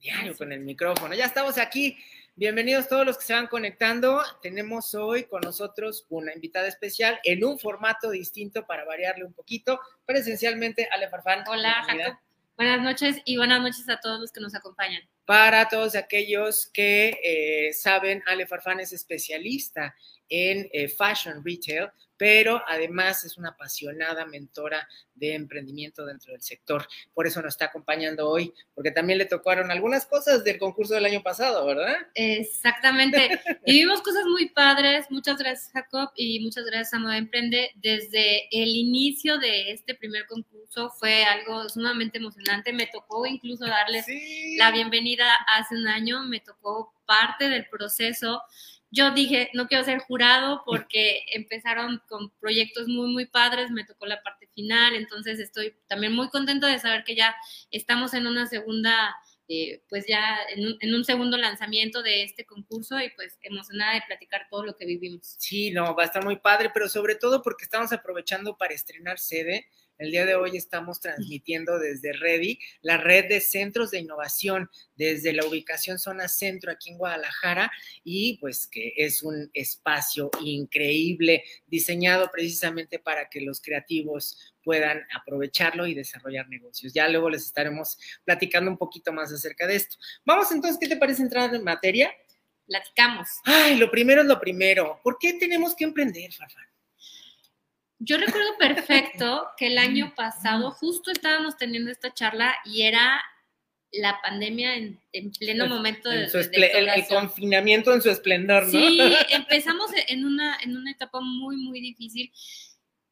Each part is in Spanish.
Diario con el micrófono. Ya estamos aquí. Bienvenidos todos los que se van conectando. Tenemos hoy con nosotros una invitada especial en un formato distinto para variarle un poquito, pero esencialmente Ale Farfán. Hola, Jacob. Buenas noches y buenas noches a todos los que nos acompañan. Para todos aquellos que eh, saben, Ale Farfán es especialista en eh, fashion retail, pero además es una apasionada mentora de emprendimiento dentro del sector. Por eso nos está acompañando hoy, porque también le tocaron algunas cosas del concurso del año pasado, ¿verdad? Exactamente. Vivimos cosas muy padres. Muchas gracias, Jacob, y muchas gracias a Moda Emprende. Desde el inicio de este primer concurso fue algo sumamente emocionante. Me tocó incluso darles la bienvenida hace un año, me tocó parte del proceso yo dije, no quiero ser jurado porque empezaron con proyectos muy, muy padres, me tocó la parte final, entonces estoy también muy contento de saber que ya estamos en una segunda, eh, pues ya en un, en un, segundo lanzamiento de este concurso y pues emocionada de platicar todo lo que vivimos. Sí, no, va a estar muy padre, pero sobre todo porque estamos aprovechando para estrenar sede el día de hoy estamos transmitiendo desde Ready, la red de centros de innovación, desde la ubicación zona centro aquí en Guadalajara, y pues que es un espacio increíble diseñado precisamente para que los creativos puedan aprovecharlo y desarrollar negocios. Ya luego les estaremos platicando un poquito más acerca de esto. Vamos entonces, ¿qué te parece entrar en materia? Platicamos. Ay, lo primero es lo primero. ¿Por qué tenemos que emprender, Farfán? Yo recuerdo perfecto que el año pasado justo estábamos teniendo esta charla y era la pandemia en, pleno momento de, el, confinamiento en su esplendor, ¿no? Sí, empezamos en una, en una etapa muy, muy difícil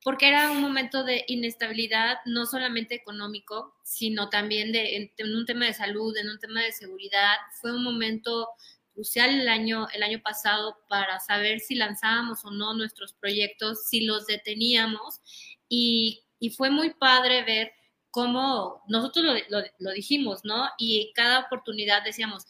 porque era un momento de inestabilidad, no solamente económico, sino también de, en un tema de salud, en un tema de seguridad. Fue un momento crucial el año, el año pasado para saber si lanzábamos o no nuestros proyectos, si los deteníamos y, y fue muy padre ver cómo nosotros lo, lo, dijimos, ¿no? Y cada oportunidad decíamos,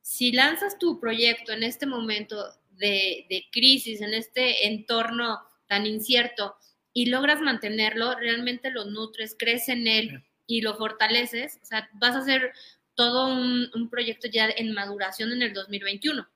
si lanzas tu proyecto en este momento de, de crisis, en este entorno tan incierto y logras mantenerlo, realmente lo nutres, crees en él y lo fortaleces, o sea, vas a ser todo un, proyecto ya en maduración en el 2021.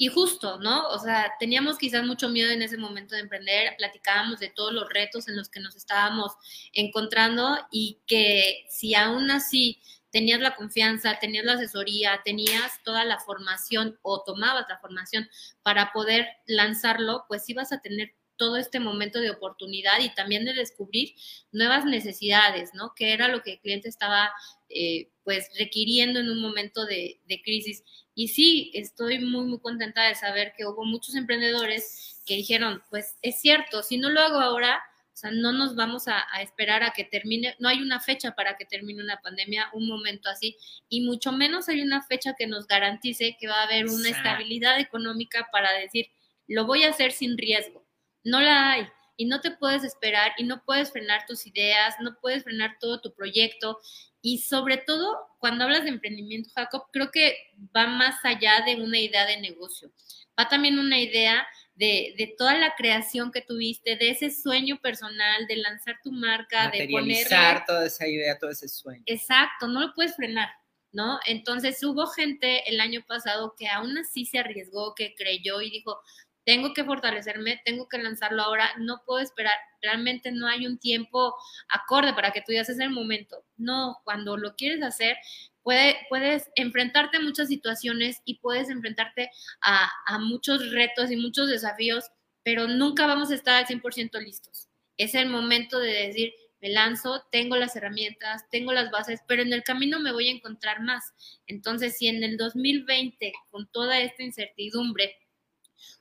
Y justo, ¿no? O sea, teníamos quizás mucho miedo en ese momento de emprender, platicábamos de todos los retos en los que nos estábamos encontrando y que si aún así tenías la confianza, tenías la asesoría, tenías toda la formación o tomabas la formación para poder lanzarlo, pues ibas a tener todo este momento de oportunidad y también de descubrir nuevas necesidades, ¿no? Que era lo que el cliente estaba, eh, pues, requiriendo en un momento de, crisis. Y sí, estoy muy, muy contenta de saber que hubo muchos emprendedores que dijeron, pues, es cierto, si no lo hago ahora, o sea, no nos vamos a, esperar a que termine, no hay una fecha para que termine una pandemia, un momento así, y mucho menos hay una fecha que nos garantice que va a haber una estabilidad económica para decir, lo voy a hacer sin riesgo no la hay y no te puedes esperar y no puedes frenar tus ideas, no puedes frenar todo tu proyecto y sobre todo cuando hablas de emprendimiento, Jacob, creo que va más allá de una idea de negocio, va también una idea de, de, toda la creación que tuviste, de ese sueño personal, de lanzar tu marca, de poner... toda esa idea, todo ese sueño. Exacto, no lo puedes frenar, ¿no? Entonces hubo gente el año pasado que aún así se arriesgó, que creyó y dijo, tengo que fortalecerme, tengo que lanzarlo ahora, no puedo esperar, realmente no hay un tiempo acorde para que tú ya es el momento. No, cuando lo quieres hacer, puede, puedes enfrentarte a muchas situaciones y puedes enfrentarte a, a muchos retos y muchos desafíos, pero nunca vamos a estar al 100% listos. Es el momento de decir, me lanzo, tengo las herramientas, tengo las bases, pero en el camino me voy a encontrar más. Entonces, si en el 2020, con toda esta incertidumbre,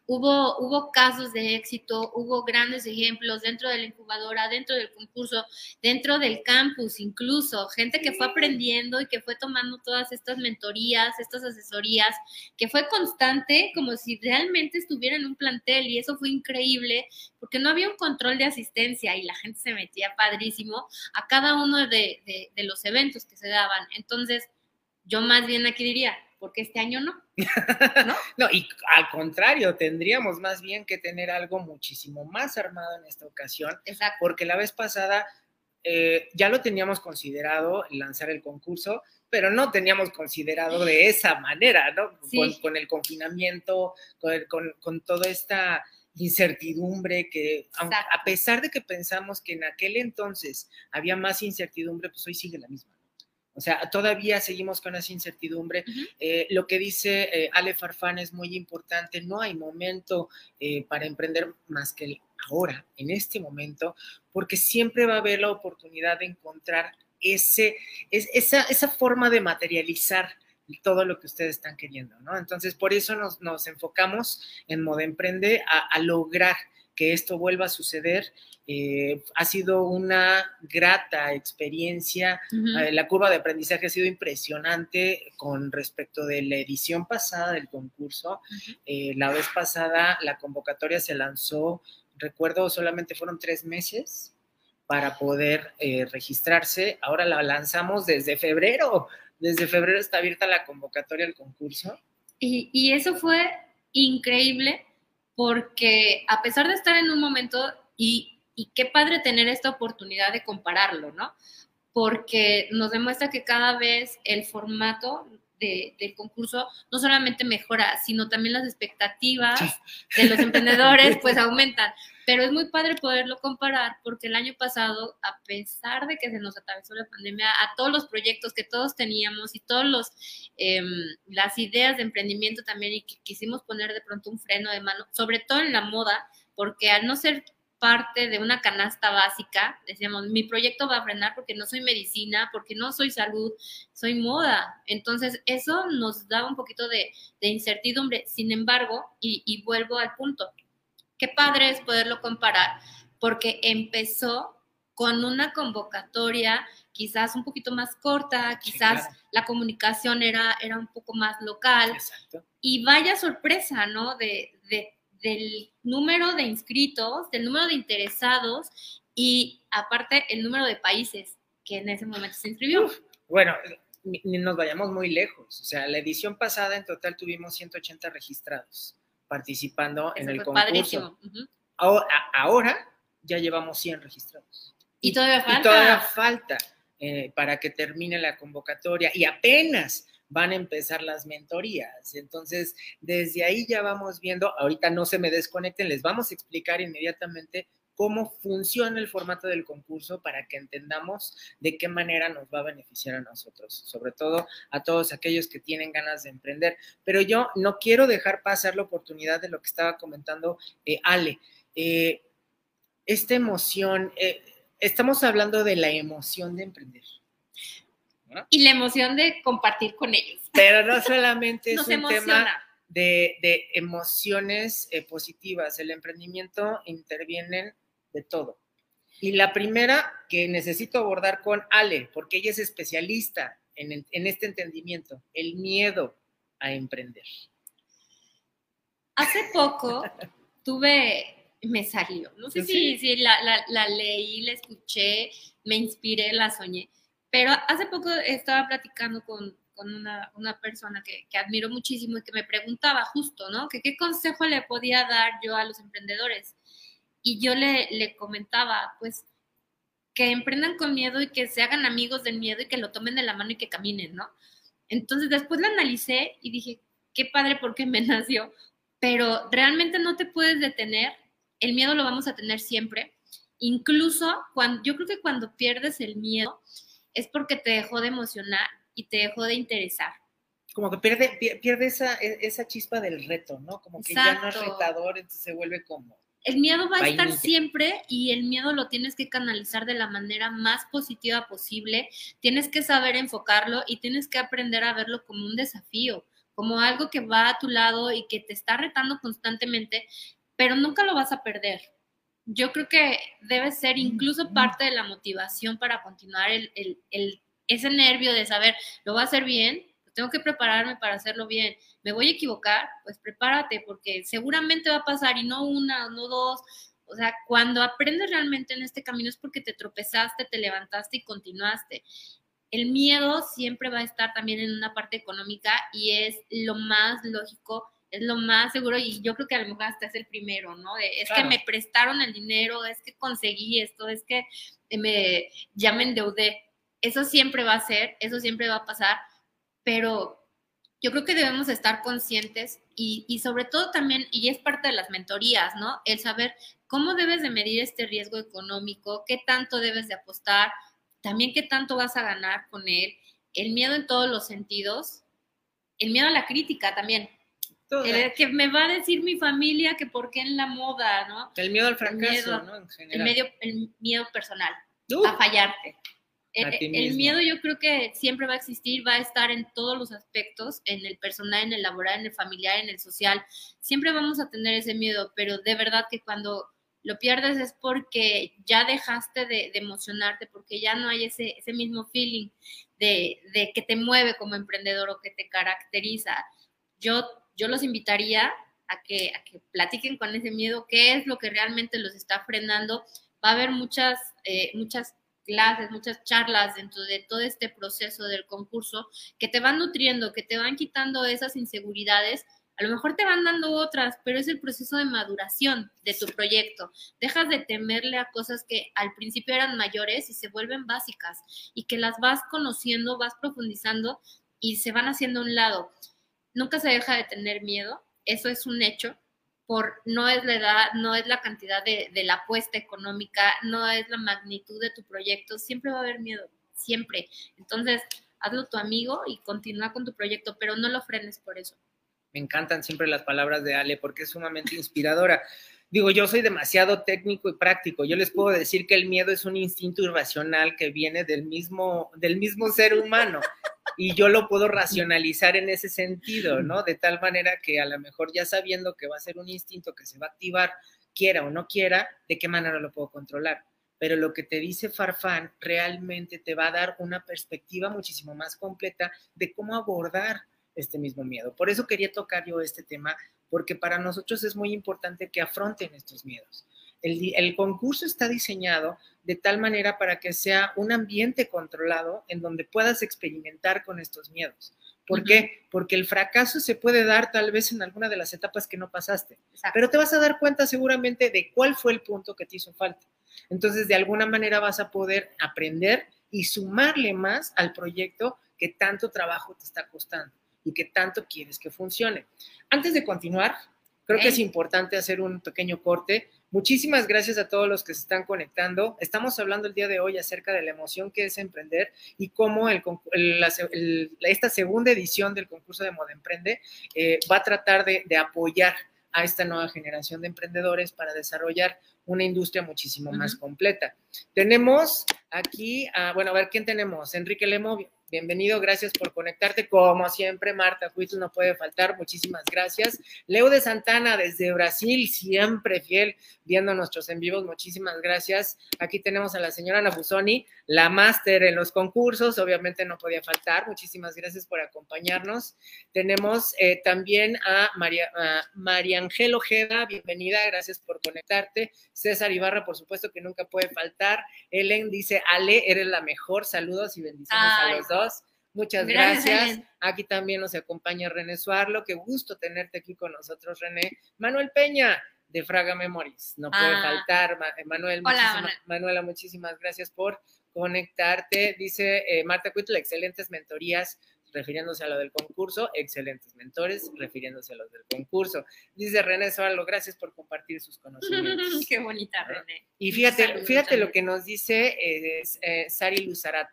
Hubo, hubo casos de éxito, hubo grandes ejemplos dentro de la incubadora, dentro del concurso, dentro del campus incluso, gente que fue aprendiendo y que fue tomando todas estas mentorías, estas asesorías, que fue constante como si realmente estuviera en un plantel y eso fue increíble porque no había un control de asistencia y la gente se metía padrísimo a cada uno de, de los eventos que se daban. Entonces, yo más bien aquí diría, porque este año no. ¿No? no, y al contrario, tendríamos más bien que tener algo muchísimo más armado en esta ocasión, Exacto. porque la vez pasada eh, ya lo teníamos considerado lanzar el concurso, pero no teníamos considerado de esa manera, ¿no? Con, el confinamiento, con, con, toda esta incertidumbre que, a pesar de que pensamos que en aquel entonces había más incertidumbre, pues hoy sigue la misma. O sea, todavía seguimos con esa incertidumbre. Eh, lo que dice eh, Ale Farfán es muy importante. No hay momento eh, para emprender más que el ahora, en este momento, porque siempre va a haber la oportunidad de encontrar ese, esa, esa forma de materializar todo lo que ustedes están queriendo, ¿no? Entonces, por eso nos, nos enfocamos en Moda Emprende a, a lograr que esto vuelva a suceder. Eh, ha sido una grata experiencia. Eh, la curva de aprendizaje ha sido impresionante con respecto de la edición pasada del concurso. Eh, la vez pasada la convocatoria se lanzó, recuerdo, solamente fueron tres meses para poder registrarse. Ahora la lanzamos desde febrero. Desde febrero está abierta la convocatoria al concurso. Y, y eso fue increíble porque a pesar de estar en un momento, y, qué padre tener esta oportunidad de compararlo, ¿no? Porque nos demuestra que cada vez el formato del concurso no solamente mejora, sino también las expectativas de los emprendedores pues aumentan. Pero es muy padre poderlo comparar porque el año pasado, a pesar de que se nos atravesó la pandemia, a todos los proyectos que todos teníamos y todas eh, las ideas de emprendimiento también y que quisimos poner de pronto un freno de mano, sobre todo en la moda, porque al no ser parte de una canasta básica, decíamos, mi proyecto va a frenar porque no soy medicina, porque no soy salud, soy moda. Entonces, eso nos da un poquito de, incertidumbre. Sin embargo, y, vuelvo al punto, qué padre es poderlo comparar, porque empezó con una convocatoria quizás un poquito más corta, quizás la comunicación era, era un poco más local. Y vaya sorpresa, ¿no? De, de del número de inscritos, del número de interesados y aparte el número de países que en ese momento se inscribió. bueno, ni nos vayamos muy lejos. O sea, la edición pasada en total tuvimos 180 registrados participando en el concurso. ahora, ya llevamos 100 registrados. Y todavía falta. Y todavía falta eh, para que termine la convocatoria. Y apenas van a empezar las mentorías. Entonces, desde ahí ya vamos viendo, ahorita no se me desconecten, les vamos a explicar inmediatamente cómo funciona el formato del concurso para que entendamos de qué manera nos va a beneficiar a nosotros, sobre todo a todos aquellos que tienen ganas de emprender. Pero yo no quiero dejar pasar la oportunidad de lo que estaba comentando eh, Ale. Eh, esta emoción, eh, estamos hablando de la emoción de emprender. Y la emoción de compartir con ellos. Pero no solamente es un tema de, emociones eh, positivas. El emprendimiento interviene de todo. Y la primera que necesito abordar con Ale, porque ella es especialista en, este entendimiento, el miedo a emprender. Hace poco tuve, me salió, no sé si, si la, la, leí, la escuché, me inspiré, la soñé. Pero hace poco estaba platicando con, una, persona que, admiro muchísimo y que me preguntaba justo, ¿no? Que qué consejo le podía dar yo a los emprendedores. Y yo le, le comentaba, pues, que emprendan con miedo y que se hagan amigos del miedo y que lo tomen de la mano y que caminen, ¿no? Entonces después lo analicé y dije, qué padre porque me nació, pero realmente no te puedes detener, el miedo lo vamos a tener siempre, incluso cuando, yo creo que cuando pierdes el miedo, es porque te dejó de emocionar y te dejó de interesar. Como que pierde, pierde esa, e, esa chispa del reto, ¿no? Como que ya no es retador, entonces se vuelve como... El miedo va a estar siempre y el miedo lo tienes que canalizar de la manera más positiva posible. Tienes que saber enfocarlo y tienes que aprender a verlo como un desafío, como algo que va a tu lado y que te está retando constantemente, pero nunca lo vas a perder yo creo que debe ser incluso parte de la motivación para continuar el, ese nervio de saber, lo voy a hacer bien, tengo que prepararme para hacerlo bien, me voy a equivocar, pues prepárate porque seguramente va a pasar y no una, no dos. O sea, cuando aprendes realmente en este camino es porque te tropezaste, te levantaste y continuaste. El miedo siempre va a estar también en una parte económica y es lo más lógico es lo más seguro y yo creo que a lo mejor hasta es el primero, ¿no? es que me prestaron el dinero, es que conseguí esto, es que me, ya me endeudé. eso siempre va a ser, eso siempre va a pasar, pero yo creo que debemos estar conscientes y, y, sobre todo también, y es parte de las mentorías, ¿no? El saber cómo debes de medir este riesgo económico, qué tanto debes de apostar, también qué tanto vas a ganar con él, el miedo en todos los sentidos, el miedo a la crítica también. El, que me va a decir mi familia que por qué en la moda, ¿no? El miedo al fracaso, ¿no? En general. El, el miedo personal, a fallarte. El, miedo yo creo que siempre va a existir, va a estar en todos los aspectos, en el personal, en el laboral, en el familiar, en el social. Siempre vamos a tener ese miedo, pero de verdad que cuando lo pierdes es porque ya dejaste de, emocionarte, porque ya no hay ese, ese mismo feeling de, de, que te mueve como emprendedor o que te caracteriza. Yo, yo los invitaría a que, a que platiquen con ese miedo, qué es lo que realmente los está frenando. Va a haber muchas, eh, muchas clases, muchas charlas dentro de todo este proceso del concurso que te van nutriendo, que te van quitando esas inseguridades. A lo mejor te van dando otras, pero es el proceso de maduración de tu proyecto. Dejas de temerle a cosas que al principio eran mayores y se vuelven básicas y que las vas conociendo, vas profundizando y se van haciendo a un lado. Nunca se deja de tener miedo, eso es un hecho, por no es la edad, no es la cantidad de, la apuesta económica, no es la magnitud de tu proyecto, siempre va a haber miedo, siempre. Entonces, hazlo tu amigo y continúa con tu proyecto, pero no lo frenes por eso. Me encantan siempre las palabras de Ale porque es sumamente inspiradora. Digo, yo soy demasiado técnico y práctico. Yo les puedo decir que el miedo es un instinto irracional que viene del mismo, del mismo ser humano y yo lo puedo racionalizar en ese sentido, ¿no? De tal manera que a lo mejor ya sabiendo que va a ser un instinto que se va a activar, quiera o no quiera, de qué manera lo puedo controlar. Pero lo que te dice Farfán realmente te va a dar una perspectiva muchísimo más completa de cómo abordar este mismo miedo. Por eso quería tocar yo este tema, porque para nosotros es muy importante que afronten estos miedos. El, concurso está diseñado de tal manera para que sea un ambiente controlado en donde puedas experimentar con estos miedos. ¿Por qué? Porque el fracaso se puede dar tal vez en alguna de las etapas que no pasaste, pero te vas a dar cuenta seguramente de cuál fue el punto que te hizo falta. Entonces, de alguna manera vas a poder aprender y sumarle más al proyecto que tanto trabajo te está costando y que tanto quieres que funcione. Antes de continuar, creo que es importante hacer un pequeño corte Muchísimas gracias a todos los que se están conectando. Estamos hablando el día de hoy acerca de la emoción que es emprender y cómo esta segunda edición del concurso de Moda Emprende eh, va a tratar de, de apoyar a esta nueva generación de emprendedores para desarrollar una industria muchísimo más completa. Tenemos aquí, a, bueno, a ver, ¿quién tenemos? Enrique Lemo, bienvenido, gracias por conectarte. Como siempre, Marta Cuito no puede faltar, muchísimas gracias. Leo de Santana desde Brasil, siempre fiel, viendo nuestros en vivos, muchísimas gracias. Aquí tenemos a la señora Nafusoni, la máster en los concursos, obviamente no podía faltar, muchísimas gracias por acompañarnos. Tenemos eh, también a María, a María Ángel Ojeda, bienvenida, gracias por conectarte. César Ibarra, por supuesto que nunca puede faltar. Ellen dice, Ale, eres la mejor. Saludos y bendiciones a los dos. Muchas gracias. Aquí también nos acompaña René Suarlo. Qué gusto tenerte aquí con nosotros, René. Manuel Peña, de Fraga Memories. No puede ah. faltar. Manuel, Manuela, muchísimas gracias por conectarte. Dice eh, Marta Cuitla, excelentes mentorías refiriéndose a lo del concurso, excelentes mentores, refiriéndose a los del concurso. Dice René Suárez, gracias por compartir sus conocimientos. Qué bonita, René. Y fíjate, fíjate lo que nos dice eh, eh, Sari Luzarat.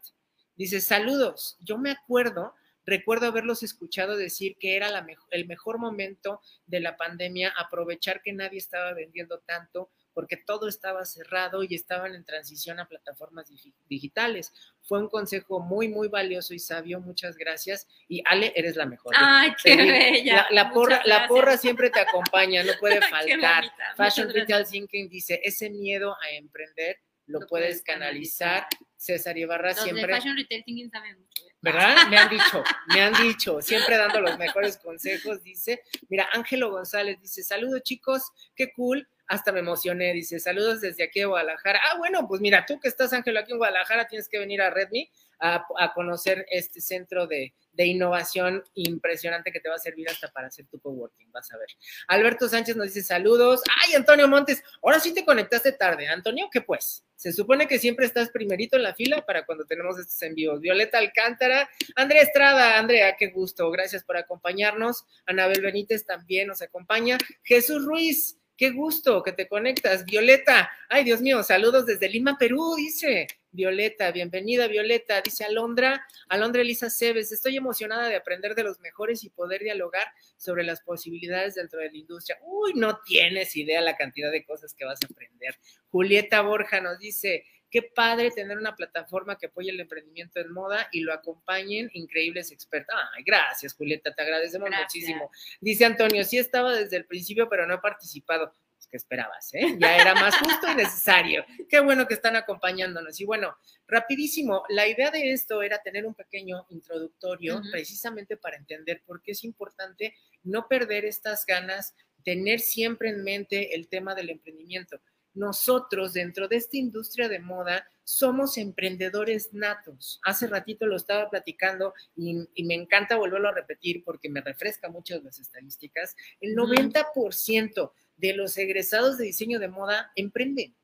Dice, saludos, yo me acuerdo, recuerdo haberlos escuchado decir que era la el mejor momento de la pandemia, aprovechar que nadie estaba vendiendo tanto porque todo estaba cerrado y estaban en transición a plataformas digitales. Fue un consejo muy, muy valioso y sabio. Muchas gracias. Y Ale, eres la mejor. Ay, qué bella. La, porra, la porra siempre te acompaña, no puede faltar. Fashion Retail Thinking dice, ese miedo a emprender lo, puedes canalizar. César Ibarra Los siempre. De Fashion Retail Thinking saben mucho. ¿eh? ¿Verdad? Me han dicho, me han dicho, siempre dando los mejores consejos, dice. Mira, Ángelo González dice, saludos chicos, qué cool hasta me emocioné, dice, saludos desde aquí de Guadalajara. Ah, bueno, pues mira, tú que estás, Ángelo, aquí en Guadalajara, tienes que venir a Redmi a, conocer este centro de, de innovación impresionante que te va a servir hasta para hacer tu coworking, vas a ver. Alberto Sánchez nos dice saludos. Ay, Antonio Montes, ahora sí te conectaste tarde. Antonio, ¿qué pues? Se supone que siempre estás primerito en la fila para cuando tenemos estos envíos. Violeta Alcántara, Andrea Estrada, Andrea, qué gusto, gracias por acompañarnos. Anabel Benítez también nos acompaña. Jesús Ruiz, Qué gusto que te conectas. Violeta, ay Dios mío, saludos desde Lima, Perú, dice Violeta. Bienvenida, Violeta. Dice Alondra, Alondra Elisa Cebes, estoy emocionada de aprender de los mejores y poder dialogar sobre las posibilidades dentro de la industria. Uy, no tienes idea la cantidad de cosas que vas a aprender. Julieta Borja nos dice, Qué padre tener una plataforma que apoye el emprendimiento en moda y lo acompañen increíbles expertos. Ay, gracias, Julieta, te agradecemos muchísimo. Dice Antonio, sí estaba desde el principio, pero no he participado. Es que esperabas, ¿eh? Ya era más justo y necesario. Qué bueno que están acompañándonos. Y bueno, rapidísimo, la idea de esto era tener un pequeño introductorio precisamente para entender por qué es importante no perder estas ganas, tener siempre en mente el tema del emprendimiento nosotros dentro de esta industria de moda somos emprendedores natos. Hace ratito lo estaba platicando y, me encanta volverlo a repetir porque me refresca mucho las estadísticas. El 90% de los egresados de diseño de moda emprenden.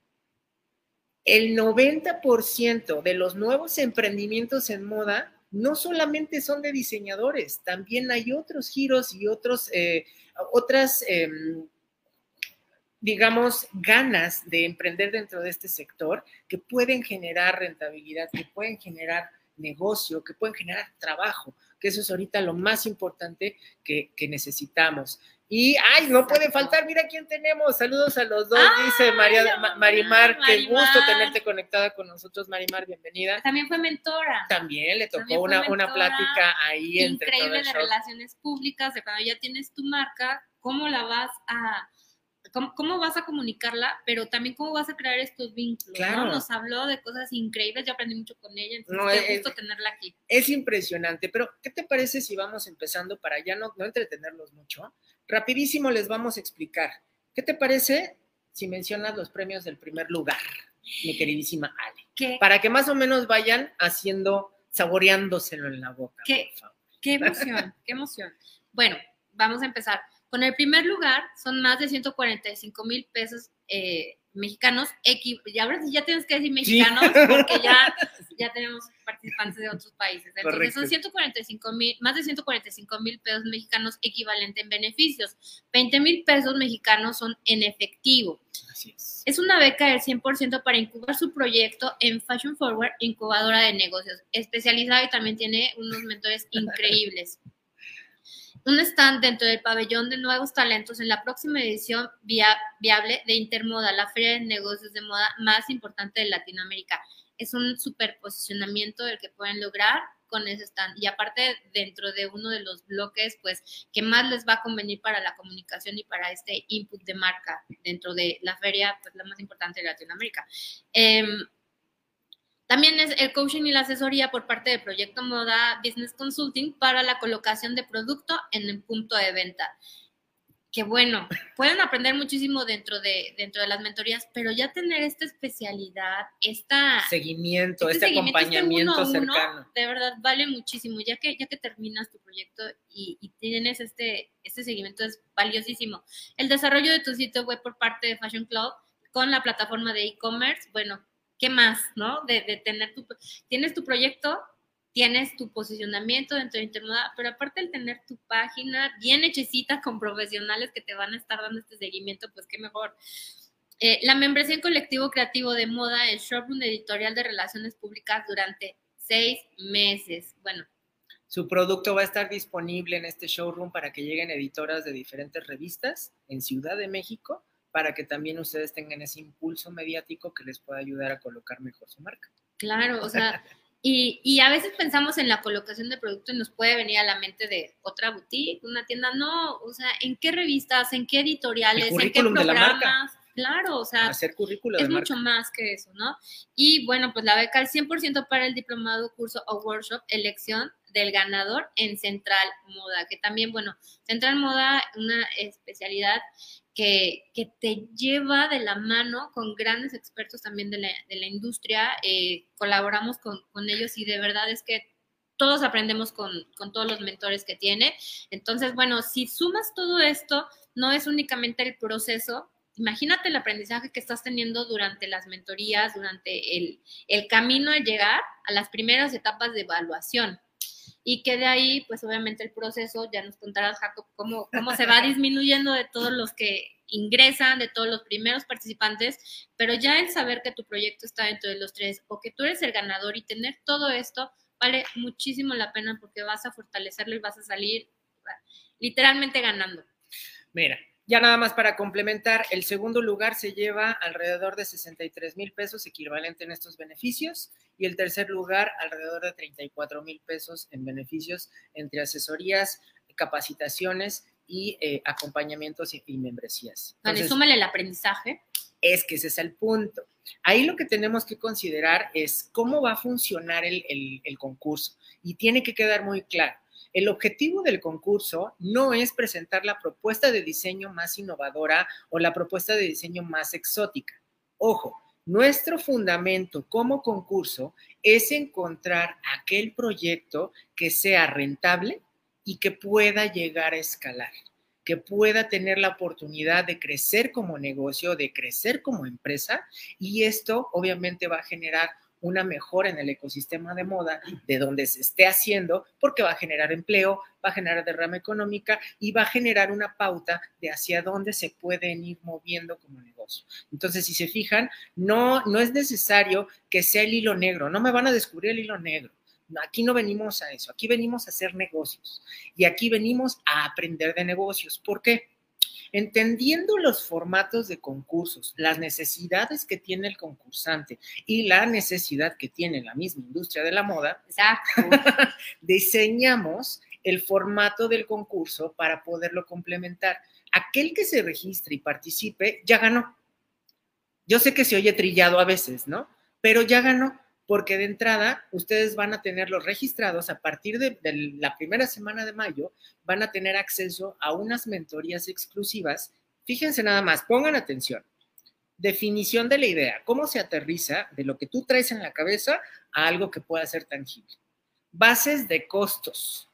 El 90% de los nuevos emprendimientos en moda no solamente son de diseñadores, también hay otros giros y otros, eh, otras... Em, digamos, ganas de emprender dentro de este sector que pueden generar rentabilidad, que pueden generar negocio, que pueden generar trabajo, que eso es ahorita lo más importante que, necesitamos. Y, ay, no puede faltar, mira quién tenemos. Saludos a los dos, dice María, Marimar, qué gusto tenerte conectada con nosotros, Marimar, bienvenida. También fue mentora. También le tocó una, una plática ahí entre Increíble de relaciones públicas, de cuando ya tienes tu marca, cómo la vas a cómo, vas a comunicarla, pero también cómo vas a crear estos vínculos. Claro. Nos habló de cosas increíbles, yo aprendí mucho con ella, entonces no, es, gusto tenerla aquí. Es impresionante, pero ¿qué te parece si vamos empezando para ya no, no entretenerlos mucho? Rapidísimo les vamos a explicar. ¿Qué te parece si mencionas los premios del primer lugar, mi queridísima Ale? ¿Qué? Para que más o menos vayan haciendo, saboreándoselo en la boca. ¿Qué, qué emoción, qué emoción. Bueno, vamos a empezar. Con el primer lugar son más de 145 mil pesos eh, mexicanos. Y ahora sí ya tienes que decir mexicanos porque ya, ya tenemos participantes de otros países. Entonces son 145 mil, más de 145 mil pesos mexicanos equivalente en beneficios. 20 mil pesos mexicanos son en efectivo. Así es. Es una beca del 100% para incubar su proyecto en Fashion Forward, incubadora de negocios, especializada y también tiene unos mentores increíbles un stand dentro del pabellón de nuevos talentos en la próxima edición viable de Intermoda, la feria de negocios de moda más importante de Latinoamérica. Es un superposicionamiento el que pueden lograr con ese stand. Y aparte, dentro de uno de los bloques, pues, que más les va a convenir para la comunicación y para este input de marca dentro de la feria, pues, la más importante de Latinoamérica. Eh, también es el coaching y la asesoría por parte del proyecto Moda Business Consulting para la colocación de producto en el punto de venta. Que bueno, pueden aprender muchísimo dentro de, dentro de las mentorías, pero ya tener esta especialidad, esta seguimiento, este, este acompañamiento cercano. De verdad, vale muchísimo, ya que, ya que terminas tu proyecto y, y tienes este, este seguimiento es valiosísimo. El desarrollo de tu sitio web por parte de Fashion Club con la plataforma de e-commerce, bueno, ¿qué más, no? De, tener tu, tienes tu proyecto, tienes tu posicionamiento dentro de Intermoda, pero aparte el tener tu página bien hechecita con profesionales que te van a estar dando este seguimiento, pues qué mejor. Eh, la membresía en colectivo creativo de moda, el showroom editorial de relaciones públicas durante seis meses. Bueno. Su producto va a estar disponible en este showroom para que lleguen editoras de diferentes revistas en Ciudad de México para que también ustedes tengan ese impulso mediático que les pueda ayudar a colocar mejor su marca. Claro, o sea, y, y, a veces pensamos en la colocación de producto y nos puede venir a la mente de otra boutique, una tienda, no, o sea, ¿en qué revistas, en qué editoriales, en qué programas? Claro, o sea, Hacer currículo es mucho más que eso, ¿no? Y bueno, pues la beca es 100% para el diplomado, curso o workshop, elección del ganador en Central Moda, que también, bueno, Central Moda, una especialidad que, te lleva de la mano con grandes expertos también de la, industria. Eh, colaboramos con, ellos y de verdad es que todos aprendemos con, todos los mentores que tiene. Entonces, bueno, si sumas todo esto, no es únicamente el proceso, imagínate el aprendizaje que estás teniendo durante las mentorías, durante el, camino de llegar a las primeras etapas de evaluación. Y que de ahí, pues obviamente el proceso, ya nos contarás, Jacob, cómo, cómo se va disminuyendo de todos los que ingresan, de todos los primeros participantes, pero ya el saber que tu proyecto está dentro de los tres o que tú eres el ganador y tener todo esto vale muchísimo la pena porque vas a fortalecerlo y vas a salir literalmente ganando. Mira, ya nada más para complementar, el segundo lugar se lleva alrededor de 63 mil pesos equivalente en estos beneficios y el tercer lugar alrededor de 34 mil pesos en beneficios entre asesorías, capacitaciones y eh, acompañamientos y, membresías. vale, súmale el aprendizaje. Es que ese es el punto. Ahí lo que tenemos que considerar es cómo va a funcionar el concurso y tiene que quedar muy claro. El objetivo del concurso no es presentar la propuesta de diseño más innovadora o la propuesta de diseño más exótica. Ojo, nuestro fundamento como concurso es encontrar aquel proyecto que sea rentable y que pueda llegar a escalar, que pueda tener la oportunidad de crecer como negocio, de crecer como empresa y esto obviamente va a generar una mejora en el ecosistema de moda de donde se esté haciendo, porque va a generar empleo, va a generar derrama económica y va a generar una pauta de hacia dónde se pueden ir moviendo como negocio. Entonces, si se fijan, no, no es necesario que sea el hilo negro, no me van a descubrir el hilo negro. Aquí no venimos a eso, aquí venimos a hacer negocios y aquí venimos a aprender de negocios. ¿Por qué? Entendiendo los formatos de concursos, las necesidades que tiene el concursante y la necesidad que tiene la misma industria de la moda, diseñamos el formato del concurso para poderlo complementar. Aquel que se registre y participe ya ganó. Yo sé que se oye trillado a veces, ¿no? Pero ya ganó porque de entrada ustedes van a tenerlos registrados a partir de, la primera semana de mayo, van a tener acceso a unas mentorías exclusivas. Fíjense nada más, pongan atención. Definición de la idea, cómo se aterriza de lo que tú traes en la cabeza a algo que pueda ser tangible. Bases de costos,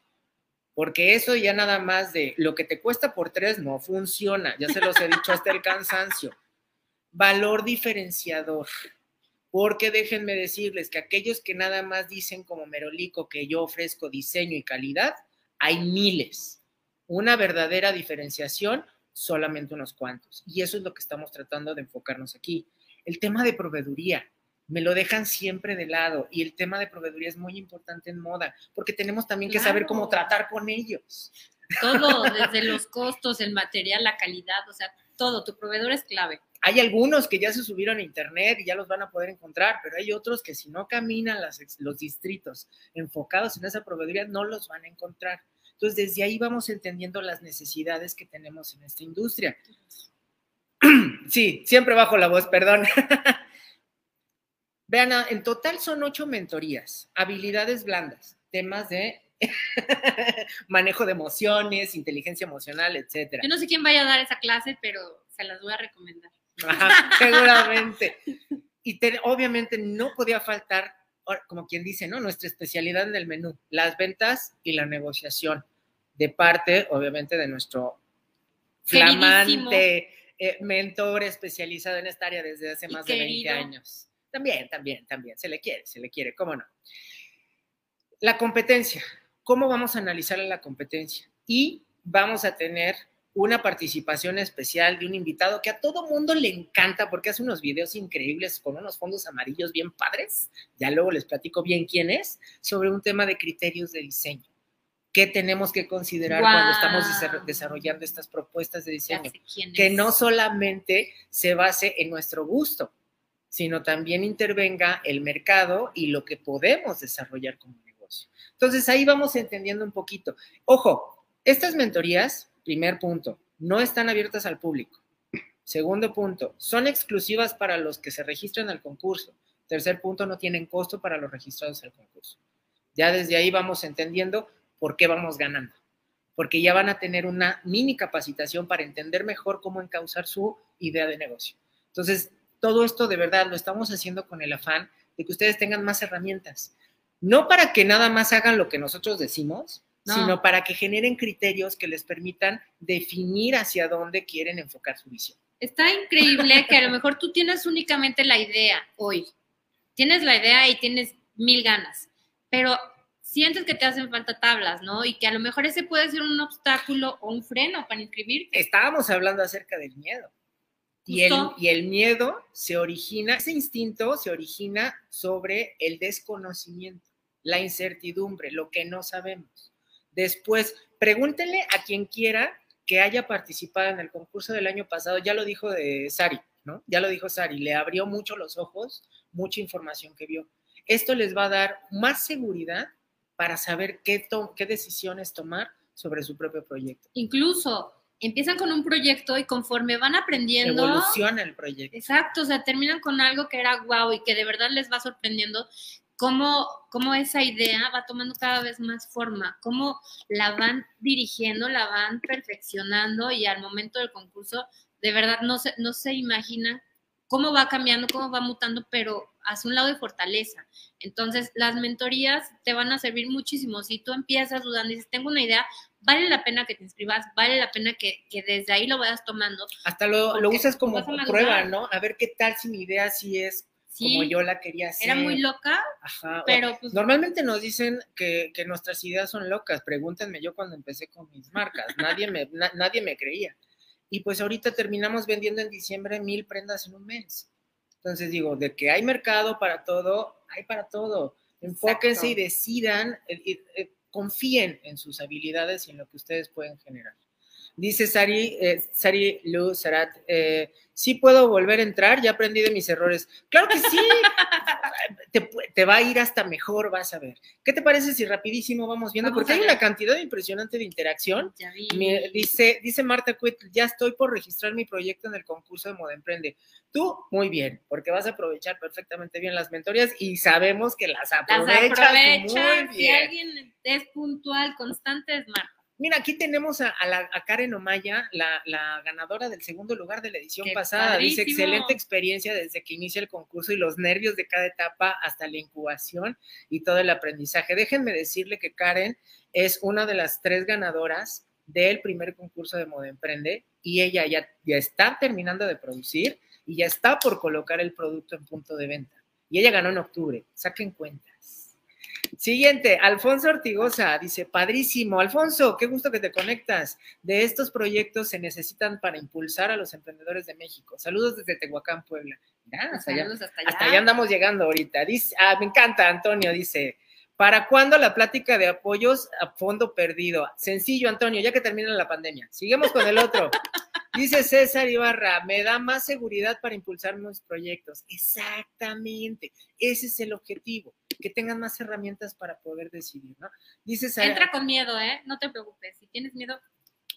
porque eso ya nada más de lo que te cuesta por tres no funciona, ya se los he dicho hasta el cansancio. Valor diferenciador porque déjenme decirles que aquellos que nada más dicen como Merolico que yo ofrezco diseño y calidad, hay miles. Una verdadera diferenciación, solamente unos cuantos. Y eso es lo que estamos tratando de enfocarnos aquí. El tema de proveeduría, me lo dejan siempre de lado y el tema de proveeduría es muy importante en moda, porque tenemos también que saber cómo tratar con ellos. Todo, desde los costos, el material, la calidad, o sea, todo, tu proveedor es clave. Hay algunos que ya se subieron a internet y ya los van a poder encontrar, pero hay otros que si no caminan los distritos enfocados en esa proveeduría, no los van a encontrar. Entonces, desde ahí vamos entendiendo las necesidades que tenemos en esta industria. Sí, siempre bajo la voz, perdón. Vean, en total son ocho mentorías, habilidades blandas, temas de manejo de emociones, inteligencia emocional, etcétera. Yo no sé quién vaya a dar esa clase, pero se las voy a recomendar. Seguramente. Y obviamente no podía faltar, como quien dice, ¿no? Nuestra especialidad en el menú, las ventas y la negociación, de parte, obviamente, de nuestro flamante eh, mentor especializado en esta área desde hace más de 20 años. También, también, también, se le quiere, se le quiere, ¿cómo no? La competencia, ¿cómo vamos a analizar la competencia? Y vamos a tener una participación especial de un invitado que a todo mundo le encanta porque hace unos videos increíbles con unos fondos amarillos bien padres. Ya luego les platico bien quién es, sobre un tema de criterios de diseño. ¿Qué tenemos que considerar cuando estamos desarrollando estas propuestas de diseño? Que no solamente se base en nuestro gusto, sino también intervenga el mercado y lo que podemos desarrollar como negocio. Entonces ahí vamos entendiendo un poquito. Ojo, estas mentorías Primer punto, no están abiertas al público. Segundo punto, son exclusivas para los que se registran al concurso. Tercer punto, no tienen costo para los registrados al concurso. Ya desde ahí vamos entendiendo por qué vamos ganando. Porque ya van a tener una mini capacitación para entender mejor cómo encauzar su idea de negocio. Entonces, todo esto de verdad lo estamos haciendo con el afán de que ustedes tengan más herramientas. no para que nada más hagan lo que nosotros decimos, No. sino para que generen criterios que les permitan definir hacia dónde quieren enfocar su visión. Está increíble que a lo mejor tú tienes únicamente la idea hoy. Tienes la idea y tienes mil ganas, pero sientes que te hacen falta tablas, ¿no? Y que a lo mejor ese puede ser un obstáculo o un freno para inscribirte. Estábamos hablando acerca del miedo. Y el, Justo. y el miedo se origina, ese instinto se origina sobre el desconocimiento, la incertidumbre, lo que no sabemos. Después, pregúntenle a quien quiera que haya participado en el concurso del año pasado, ya lo dijo de Sari, ¿no? Ya lo dijo Sari, le abrió mucho los ojos, mucha información que vio. Esto les va a dar más seguridad para saber qué, qué decisiones tomar sobre su propio proyecto. Incluso empiezan con un proyecto y conforme van aprendiendo, Evoluciona el proyecto. Exacto, o sea, terminan con algo que era guau y que de verdad les va sorprendiendo cómo, cómo esa idea va tomando cada vez más forma, cómo la van dirigiendo, la van perfeccionando y al momento del concurso, de verdad no se, no se imagina cómo va cambiando, cómo va mutando, pero hacia un lado de fortaleza. Entonces, las mentorías te van a servir muchísimo. Si tú empiezas dudando y dices, tengo una idea, vale la pena que te inscribas, vale la pena que, que desde ahí lo vayas tomando. Hasta lo, lo usas como prueba, ¿no? A ver qué tal si mi idea sí es Sí, como yo la quería hacer. era muy loca, Ajá. o- pero pues Normalmente nos dicen que, que nuestras ideas son locas. Pregúntenme yo cuando empecé con mis marcas. Nadie me, na- nadie me creía. Y pues ahorita terminamos vendiendo en diciembre mil prendas en un mes. Entonces digo, de que hay mercado para todo, hay para todo. Enfóquense Exacto. y decidan, eh, eh, confíen en sus habilidades y en lo que ustedes pueden generar. Dice Sari, eh, Sari Lu Sarat, eh, sí puedo volver a entrar, ya aprendí de mis errores. Claro que sí, te, te va a ir hasta mejor, vas a ver. ¿Qué te parece si rapidísimo vamos viendo? Vamos Porque hay una cantidad impresionante de interacción. ya vi. Dice, dice Marta Cuit, ya estoy por registrar mi proyecto en el concurso de Moda Emprende. Tú, muy bien, porque vas a aprovechar perfectamente bien las mentorías y sabemos que las las aprovechas muy Si bien. alguien es puntual, constante, es Marta. Mira, aquí tenemos a, a la- a Karen Omaya, la, la ganadora del segundo lugar de la edición ¡Qué pasada. Dice, excelente experiencia desde que inicia el concurso y los nervios de cada etapa hasta la incubación y todo el aprendizaje. Déjenme decirle que Karen es una de las tres ganadoras del primer concurso de Moda Emprende y ella ya, ya está terminando de producir y ya está por colocar el producto en punto de venta. Y ella ganó en octubre. Saquen cuentas. Siguiente, Alfonso Ortigosa dice, padrísimo, Alfonso, qué gusto que te conectas. De estos proyectos se necesitan para impulsar a los emprendedores de México. Saludos desde Tehuacán, Puebla. Hasta, allá, hasta allá. hasta allá andamos llegando ahorita. Dice, ah, me encanta, Antonio, dice, ¿para cuándo la plática de apoyos a fondo perdido? Sencillo, Antonio, ya que termina la pandemia. Seguimos con el otro. Dice César Ibarra, me da más seguridad para impulsar mis proyectos. Exactamente, ese es el objetivo, que tengan más herramientas para poder decidir, ¿no? Dice Sara- Entra con miedo, ¿eh? No te preocupes. Si tienes miedo,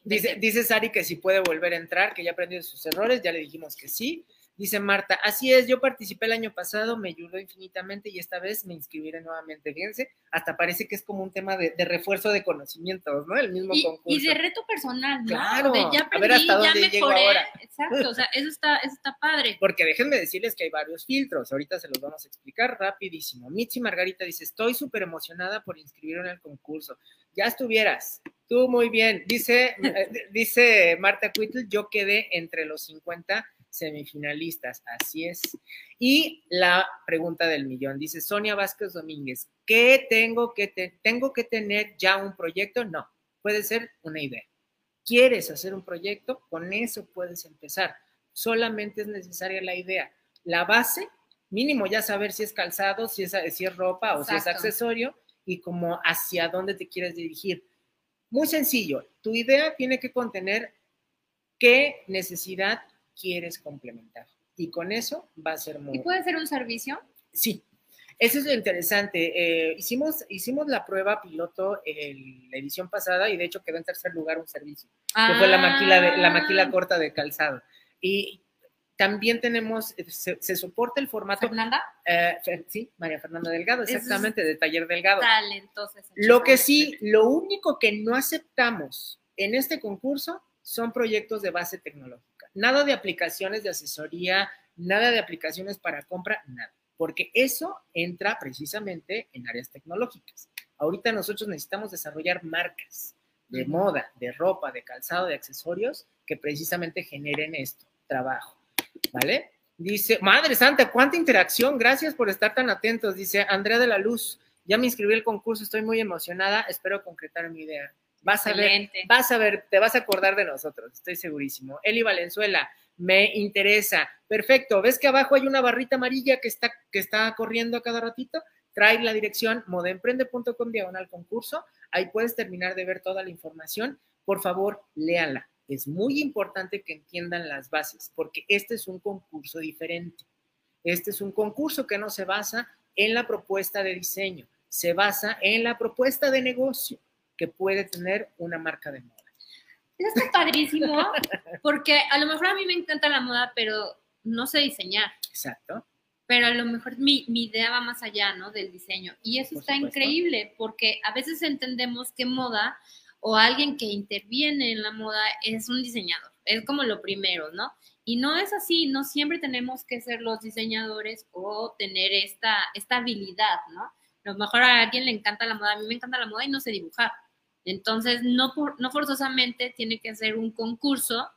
Dice, dice Sari que si puede volver a entrar, que ya aprendió de sus errores, ya le dijimos que sí. Dice Marta, así es, yo participé el año pasado, me ayudó infinitamente y esta vez me inscribiré nuevamente. Fíjense, hasta parece que es como un tema de, de refuerzo de conocimientos, ¿no? El mismo y, concurso. y de reto personal, ¿no? Claro, De ya a ver hasta ya llego ahora. Exacto, o sea, eso está, eso está padre. Porque déjenme decirles que hay varios filtros, ahorita se los vamos a explicar rapidísimo. Mitzi Margarita dice, estoy súper emocionada por inscribirme en el concurso. Ya estuvieras, tú muy bien. Dice, eh, dice Marta Cuitl, yo quedé entre los 50 semifinalistas, así es. Y la pregunta del millón, dice Sonia Vázquez Domínguez, ¿qué tengo que, te- tengo que tener ya un proyecto? No, puede ser una idea. ¿Quieres hacer un proyecto? Con eso puedes empezar. Solamente es necesaria la idea. La base, mínimo ya saber si es calzado, si es, si es ropa o si es accesorio y como hacia dónde te quieres dirigir. Muy sencillo, tu idea tiene que contener qué necesidad quieres complementar. Y con eso va a ser muy... ¿Y puede ser un servicio? Sí, eso es lo interesante. Eh, hicimos, hicimos la prueba piloto en la edición pasada y de hecho quedó en tercer lugar un servicio, que fue la maquila, de, la maquila Ah, corta de calzado. Y también tenemos, se, se soporta el formato, Fernanda, eh, sí, María Fernanda Delgado, exactamente, de Taller Delgado. talentosa. Lo que sí, lo único que no aceptamos en este concurso son proyectos de base tecnológica. Nada de aplicaciones de asesoría, nada de aplicaciones para compra, nada. porque eso entra precisamente en áreas tecnológicas. Ahorita nosotros necesitamos desarrollar marcas de moda, de ropa, de calzado, de accesorios que precisamente generen esto, trabajo, ¿vale? Dice, Madre Santa, cuánta interacción, gracias por estar tan atentos. Dice Andrea de la Luz, ya me inscribí al concurso, estoy muy emocionada, espero concretar mi idea. Vas a ver, vas a ver, te vas a acordar de nosotros, estoy segurísimo. Eli Valenzuela, me interesa. Perfecto, ¿ves que abajo hay una barrita amarilla que está, que está corriendo a cada ratito? Trae la dirección modaemprende.com diagonal concurso, ahí puedes terminar de ver toda la información. Por favor, léala. Es muy importante que entiendan las bases, porque este es un concurso diferente. Este es un concurso que no se basa en la propuesta de diseño, se basa en la propuesta de negocio que puede tener una marca de moda. Está padrísimo, porque a lo mejor a mí me encanta la moda, pero no sé diseñar. Exacto. Pero a lo mejor mi, idea va más allá, ¿no? Del diseño. Y eso está increíble, porque a veces entendemos que moda o alguien que interviene en la moda es un diseñador. Es como lo primero, ¿no? Y no es así, no siempre tenemos que ser los diseñadores o tener esta, esta habilidad, ¿no? A lo mejor a alguien le encanta la moda, a mí me encanta la moda y no sé dibujar. Entonces, no, no forzosamente tiene que ser un concurso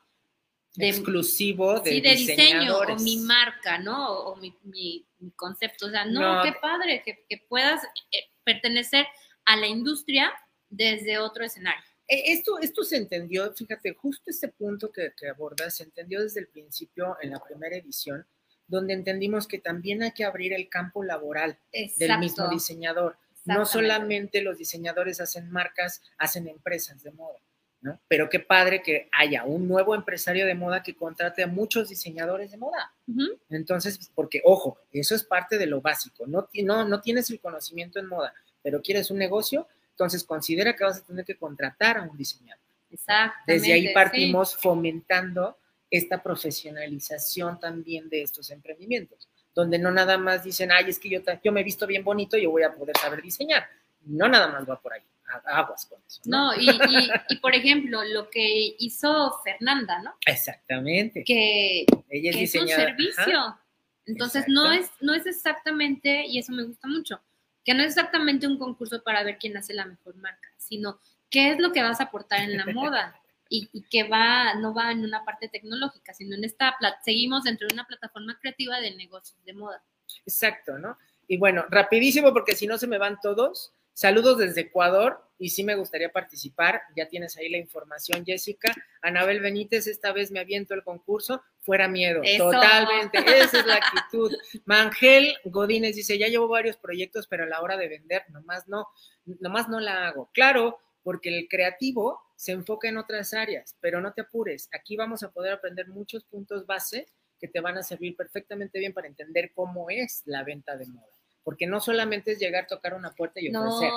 de, exclusivo de, sí, de diseño o mi marca, ¿no? O, mi, mi, concepto. O sea, no, qué padre que, que puedas eh, pertenecer a la industria desde otro escenario. E, esto, esto se entendió, fíjate, justo este punto que, que abordas se entendió desde el principio en la primera edición, donde entendimos que también hay que abrir el campo laboral del mismo diseñador. No solamente los diseñadores hacen marcas, hacen empresas de moda, ¿no? Pero qué padre que haya un nuevo empresario de moda que contrate a muchos diseñadores de moda. Entonces, porque, ojo, eso es parte de lo básico. No, no, no tienes el conocimiento en moda, pero quieres un negocio, entonces considera que vas a tener que contratar a un diseñador. Exactamente. Desde ahí partimos fomentando esta profesionalización también de estos emprendimientos donde no nada más dicen, ay, es que yo, yo me he visto bien bonito, yo voy a poder saber diseñar. No nada más va por ahí, aguas con eso. No, y, y, por ejemplo, lo que hizo Fernanda, ¿no? Exactamente. Que, Ella es, un servicio. Entonces, no es, no es exactamente, y eso me gusta mucho, que no es exactamente un concurso para ver quién hace la mejor marca, sino qué es lo que vas a aportar en la moda y, que va, no va en una parte tecnológica, sino en esta, seguimos dentro de una plataforma creativa de negocios de moda. Exacto, ¿no? Y bueno, rapidísimo, porque si no se me van todos. Saludos desde Ecuador y sí me gustaría participar. Ya tienes ahí la información, Jessica. Anabel Benítez, esta vez me aviento el concurso. Fuera miedo. Totalmente. Esa es la actitud. Mangel Godínez dice: Ya llevo varios proyectos, pero a la hora de vender, nomás no, nomás no la hago. Claro, porque el creativo se enfoca en otras áreas, pero no te apures. Aquí vamos a poder aprender muchos puntos base que te van a servir perfectamente bien para entender cómo es la venta de moda. Porque no solamente es llegar, tocar una puerta y ofrecer,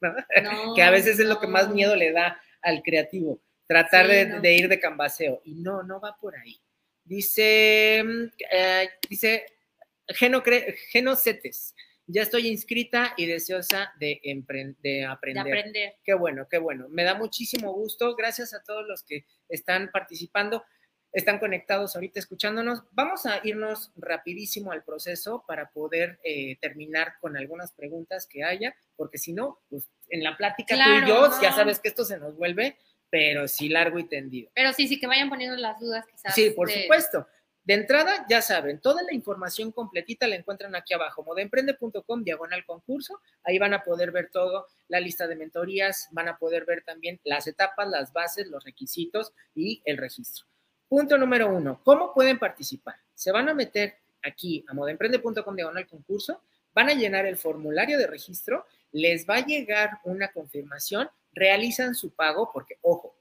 que a veces es lo que más miedo le da al creativo, tratar de, ir de cambaseo. Y no, no va por ahí. Dice, mm, eh, dice Geno, Geno Cetes, ya estoy inscrita y deseosa de, de, aprender. de, aprender. Qué bueno, qué bueno. Me da muchísimo gusto. Gracias a todos los que están participando, están conectados ahorita escuchándonos. Vamos a irnos rapidísimo al proceso para poder eh, terminar con algunas preguntas que haya, porque si no, pues en la plática tú y yo, ya sabes que esto se nos vuelve, pero sí largo y tendido. Pero sí, sí, que vayan poniendo las dudas quizás. Sí, por supuesto. De entrada, ya saben, toda la información completita la encuentran aquí abajo, modaemprende.com, diagonal concurso. Ahí van a poder ver todo, la lista de mentorías, van a poder ver también las etapas, las bases, los requisitos y el registro. Punto número uno, ¿cómo pueden participar? Se van a meter aquí a modaemprende.com, diagonal concurso, van a llenar el formulario de registro, les va a llegar una confirmación, realizan su pago, porque, ojo,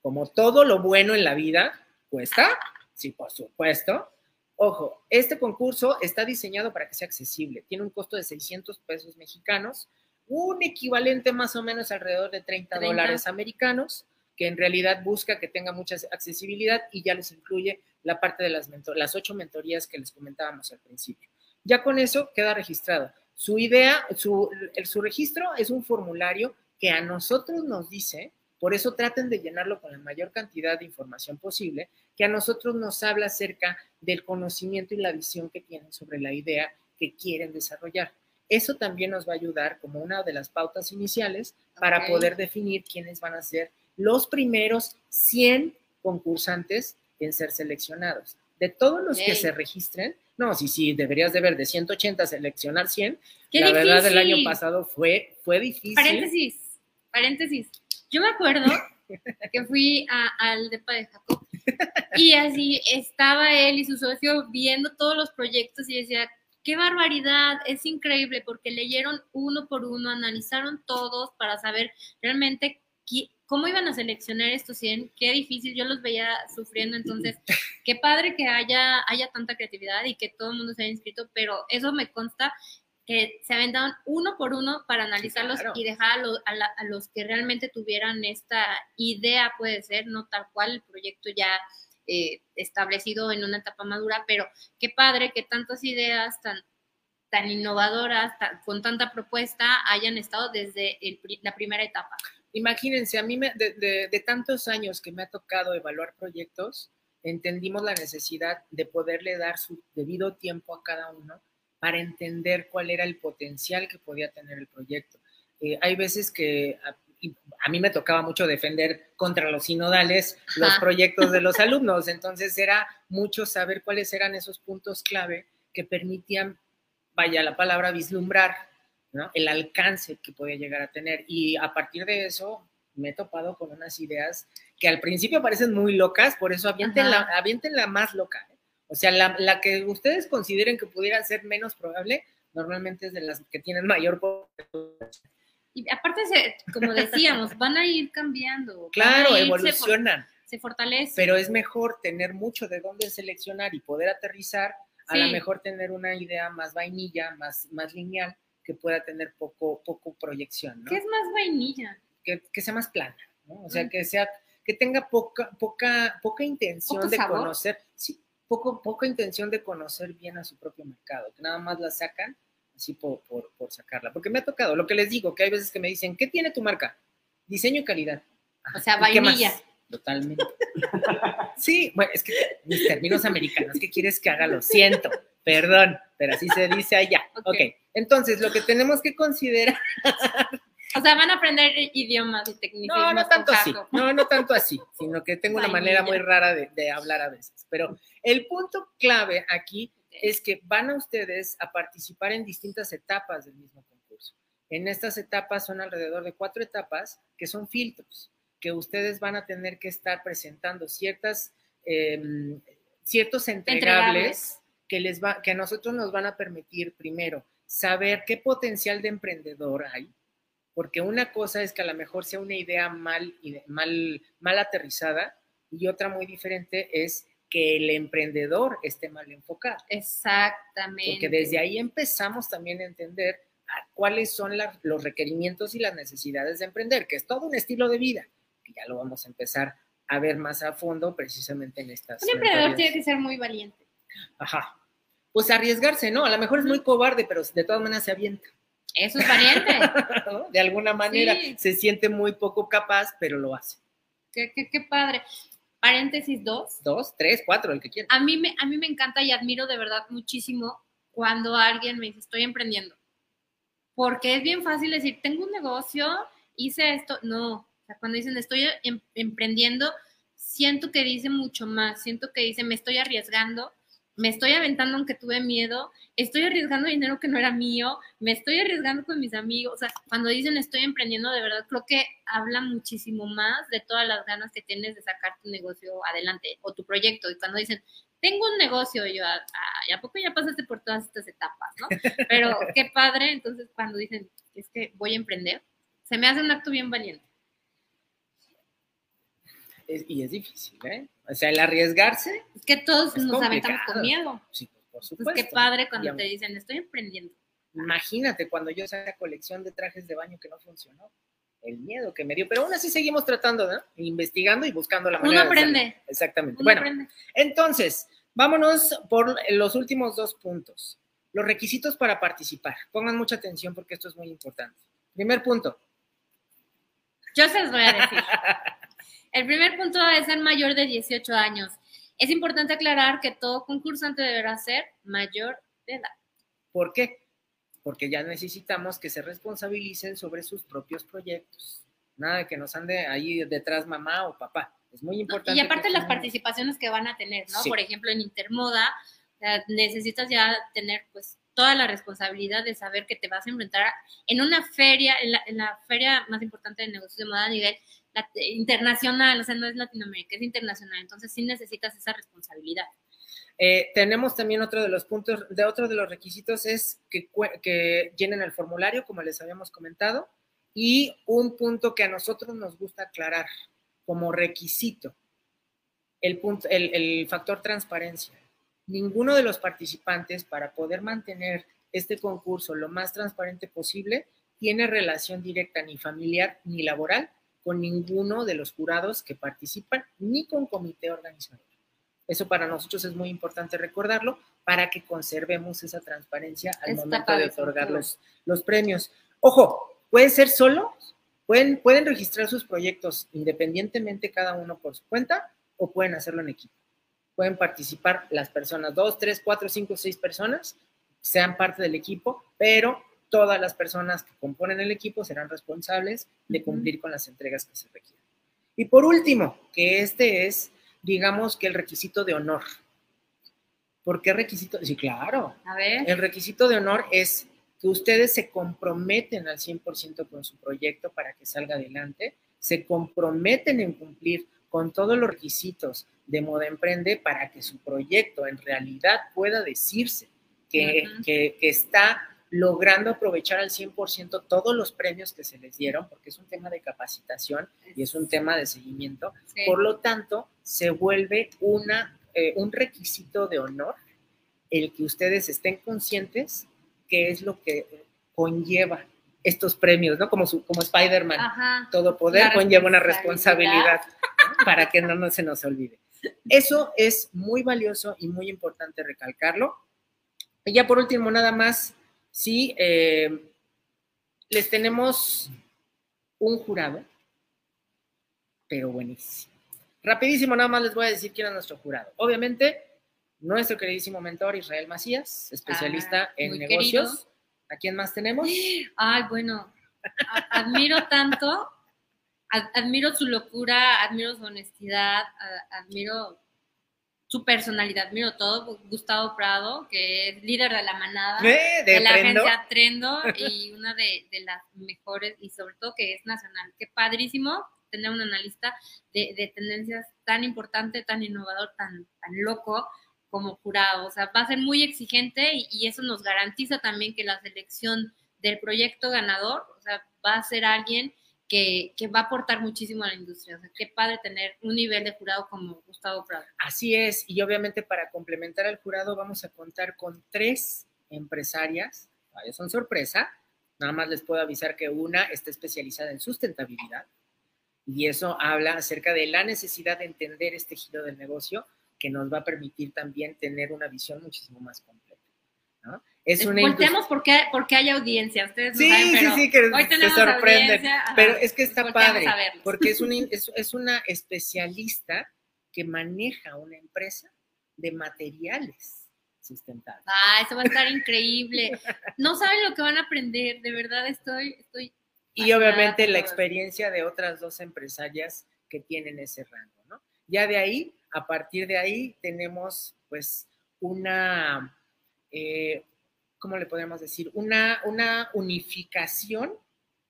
como todo lo bueno en la vida, cuesta Sí, por supuesto. Ojo, este concurso está diseñado para que sea accesible. Tiene un costo de 600 pesos mexicanos, un equivalente más o menos alrededor de 30, dólares americanos, que en realidad busca que tenga mucha accesibilidad y ya les incluye la parte de las, las ocho mentorías que les comentábamos al principio. Ya con eso queda registrado. Su idea, su, su registro es un formulario que a nosotros nos dice, por eso traten de llenarlo con la mayor cantidad de información posible, que a nosotros nos habla acerca del conocimiento y la visión que tienen sobre la idea que quieren desarrollar. Eso también nos va a ayudar como una de las pautas iniciales para poder definir quiénes van a ser los primeros 100 concursantes en ser seleccionados. De todos los que se registren, no, sí, sí, deberías de ver de 180 seleccionar 100. Qué la verdad, el año pasado fue, fue difícil. Paréntesis, paréntesis. Yo me acuerdo que fui a- al depa de Jacob y así estaba él y su socio viendo todos los proyectos y decía, qué barbaridad, es increíble porque leyeron uno por uno, analizaron todos para saber realmente qui- cómo iban a seleccionar estos 100, qué difícil, yo los veía sufriendo, entonces, qué padre que haya, haya tanta creatividad y que todo el mundo se haya inscrito, pero eso me consta que se aventaron uno por uno para analizarlos claro. y dejar a, lo- a la- a los que realmente tuvieran esta idea, puede ser, no tal cual el proyecto ya eh, establecido en una etapa madura, pero qué padre que tantas ideas tan, tan innovadoras, tan- con tanta propuesta, hayan estado desde el la primera etapa. Imagínense, a mí me- de, de- de tantos años que me ha tocado evaluar proyectos, entendimos la necesidad de poderle dar su debido tiempo a cada uno para entender cuál era el potencial que podía tener el proyecto. Eh, hay veces que a, mí me tocaba mucho defender contra los sinodales los proyectos de los alumnos, entonces era mucho saber cuáles eran esos puntos clave que permitían, vaya la palabra, vislumbrar ¿no? el alcance que podía llegar a tener. Y a partir de eso me he topado con unas ideas que al principio parecen muy locas, por eso avienten, la, Ajá. avienten la más loca. O sea, la, la que ustedes consideren que pudiera ser menos probable, normalmente es de las que tienen mayor Y aparte, se- como decíamos, van a ir cambiando. Claro, ir, se evolucionan, Se, fortalece. pero es mejor tener mucho de dónde seleccionar y poder aterrizar, a lo Sí. mejor tener una idea más vainilla, más, más lineal, que pueda tener poco, poco proyección, ¿no? ¿Qué es más vainilla? que, que sea más plana, ¿no? O sea, Mm. que sea, que tenga poca, poca, poca intención ¿Poco de sabor? conocer, sí, poco, poca intención de conocer bien a su propio mercado, que nada más la sacan así por, por, por sacarla. Porque me ha tocado, lo que les digo, que hay veces que me dicen, ¿qué tiene tu marca? Diseño y calidad. O sea, vainilla. Totalmente. Sí, bueno, es que mis términos americanos, ¿qué quieres que haga? Lo siento, perdón, pero así se dice allá. Ok. ok, entonces lo que tenemos que considerar O sea, van a aprender idiomas y tecnicismos. No, no tanto así, no, no tanto así, sino que tengo una manera muy rara de, de hablar a veces. Pero el punto clave aquí es que van a ustedes a participar en distintas etapas del mismo concurso. En estas etapas son alrededor de cuatro etapas que son filtros, que ustedes van a tener que estar presentando ciertas, em, ciertos entregables, Entregables. que, les va, que a nosotros nos van a permitir primero saber qué potencial de emprendedor hay, porque una cosa es que a lo mejor sea una idea mal, mal, mal aterrizada y otra muy diferente es que el emprendedor esté mal enfocado. Exactamente. Porque desde ahí empezamos también a entender a cuáles son la- los requerimientos y las necesidades de emprender, que es todo un estilo de vida, que ya lo vamos a empezar a ver más a fondo precisamente en estas. Un emprendedor tiene que ser muy valiente. Ajá. Pues arriesgarse, ¿no? A lo mejor es muy cobarde, pero de todas maneras se avienta. Eso es valiente. ¿no? De alguna manera Sí. se siente muy poco capaz, pero lo hace. qué, qué- qué padre. Paréntesis 2. Dos, tres, cuatro, el que quiera. A mí, me, a mí me encanta y admiro de verdad muchísimo cuando alguien me dice, estoy emprendiendo. Porque es bien fácil decir, tengo un negocio, hice esto. No, o sea, cuando dicen, estoy em- emprendiendo, siento que dice mucho más. Siento que dice, me estoy arriesgando, me estoy aventando aunque tuve miedo, estoy arriesgando dinero que no era mío, me estoy arriesgando con mis amigos. O sea, cuando dicen estoy emprendiendo, de verdad creo que habla muchísimo más de todas las ganas que tienes de sacar tu negocio adelante o tu proyecto. Y cuando dicen, tengo un negocio, yo, "Ay, ¿a poco ya pasaste por todas estas etapas, no? Pero qué padre, entonces cuando dicen, es que voy a emprender, se me hace un acto bien valiente. Es- y es difícil, ¿eh? O sea, el arriesgarse, Es que todos Es nos aventamos con miedo. sí, por Pues supuesto. qué padre cuando te dicen, estoy emprendiendo. Imagínate cuando yo saqué la colección de trajes de baño que no funcionó. El miedo que me dio, pero aún así seguimos tratando, ¿no? Investigando y buscando la Uno manera. de aprende. salir. Exactamente. Uno bueno, aprende. entonces, vámonos por los últimos dos puntos. Los requisitos para participar. Pongan mucha atención porque esto es muy importante. Primer punto. Yo se los voy a decir. El primer punto es ser mayor de 18 años. Es importante aclarar que todo concursante deberá ser mayor de edad. ¿Por qué? Porque ya necesitamos que se responsabilicen sobre sus propios proyectos. Nada de que nos ande ahí detrás mamá o papá. Es muy importante. Y aparte que las participaciones que van a tener, ¿no? Sí. Por ejemplo, en Intermoda, eh, necesitas ya tener pues toda la responsabilidad de saber que te vas a enfrentar en una feria, en la, en la feria más importante de negocios de moda a nivel internacional, o sea, no es Latinoamérica, es internacional, entonces sí necesitas esa responsabilidad. Eh, tenemos también otro de los puntos, de otro de los requisitos es que, que llenen el formulario, como les habíamos comentado, y un punto que a nosotros nos gusta aclarar como requisito, el, punto, el, el factor transparencia. Ninguno de los participantes, para poder mantener este concurso lo más transparente posible, tiene relación directa ni familiar ni laboral con ninguno de los jurados que participan, ni con comité organizador. Eso para nosotros es muy importante recordarlo para que conservemos esa transparencia al momento de otorgar los, los premios. Ojo, pueden ser solos, pueden, pueden registrar sus proyectos independientemente cada uno por su cuenta o pueden hacerlo en equipo. Pueden participar las personas, dos, tres, cuatro, cinco, seis personas, sean parte del equipo, pero todas las personas que componen el equipo serán responsables de cumplir con las entregas que se requieren. Y por último, que este es, digamos que el requisito de honor. ¿Por qué requisito? Sí, claro. A ver, El requisito de honor es que ustedes se comprometen al 100% con su proyecto para que salga adelante, se comprometen en cumplir con todos los requisitos de Moda Emprende para que su proyecto en realidad pueda decirse que- que está logrando aprovechar al 100% todos los premios que se les dieron, porque es un tema de capacitación y es un tema de seguimiento. sí. Por lo tanto, se vuelve una, eh, un requisito de honor el que ustedes estén conscientes que es lo que conlleva estos premios, ¿no? Como, su, como Spider-Man, todo poder conlleva una responsabilidad. responsabilidad ¿no? para que no, no se nos olvide. Eso es muy valioso y muy importante recalcarlo. Y ya por último, nada más, sí, eh, les tenemos un jurado, pero buenísimo. Rapidísimo, nada más les voy a decir quién es nuestro jurado. Obviamente, nuestro queridísimo mentor Israel Macías, especialista Ah, en negocios. querido. ¿A quién más tenemos? Ay, bueno, admiro tanto, ad- admiro su locura, admiro su honestidad, admiro su personalidad, admiro todo. Gustavo Prado, que es líder de la manada, Eh, de, de la agencia Trendo y una de, de las mejores y sobre todo que es nacional. Qué padrísimo tener un analista de, de tendencias tan importante, tan innovador, tan, tan loco como jurado. O sea, va a ser muy exigente y, y eso nos garantiza también que la selección del proyecto ganador, o sea, va a ser alguien que, va a aportar muchísimo a la industria. Qué padre tener un nivel de jurado como Gustavo Prado. Así es, y obviamente para complementar al jurado vamos a contar con tres empresarias, varias son sorpresa, nada más les puedo avisar que una está especializada en sustentabilidad y eso habla acerca de la necesidad de entender este giro del negocio que nos va a permitir también tener una visión muchísimo más completa. ¿no? Es una Volteamos porque, porque hay audiencia, ustedes no Sí, saben, sí, pero sí, que hoy tenemos sorprenden. Pero es que está padre, porque es una, es, es una especialista que maneja una empresa de materiales sustentables. Ah, eso va a estar increíble. No saben lo que van a aprender, de verdad estoy, estoy Y obviamente la experiencia de otras dos empresarias que tienen ese rango, ¿no? Ya de ahí, a partir de ahí, tenemos pues una, eh, ¿cómo le podemos decir? Una, una unificación,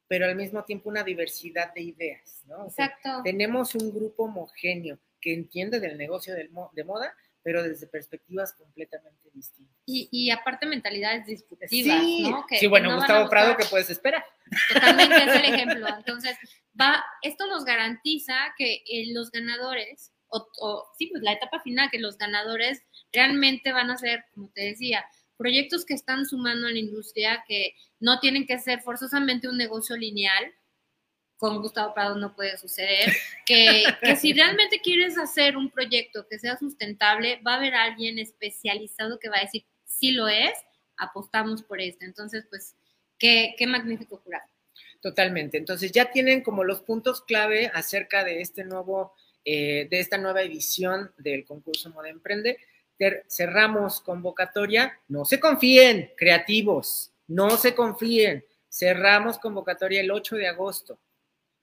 pero al mismo tiempo una diversidad de ideas, ¿no? O sea, Exacto. tenemos un grupo homogéneo que entiende del negocio del mo- de moda, pero desde perspectivas completamente distintas. Y, y aparte mentalidades disruptivas, Sí, ¿no? Que- sí, que bueno, no van a Gustavo Prado, ¿qué puedes esperar? Totalmente es el ejemplo. Entonces, va, esto nos garantiza que eh, los ganadores, o, o sí, pues la etapa final, que los ganadores realmente van a ser, como te decía, proyectos que están sumando a la industria, que no tienen que ser forzosamente un negocio lineal. Con Gustavo Prado no puede suceder. Que, si realmente quieres hacer un proyecto que sea sustentable, va a haber alguien especializado que va a decir, si lo es, apostamos por esto. Entonces, pues, qué, qué magnífico jurado. Totalmente. Entonces ya tienen como los puntos clave acerca de este nuevo, eh, de esta nueva edición del concurso Moda Emprende. Cerramos convocatoria, no se confíen, creativos, no se confíen, cerramos convocatoria el 8 de agosto,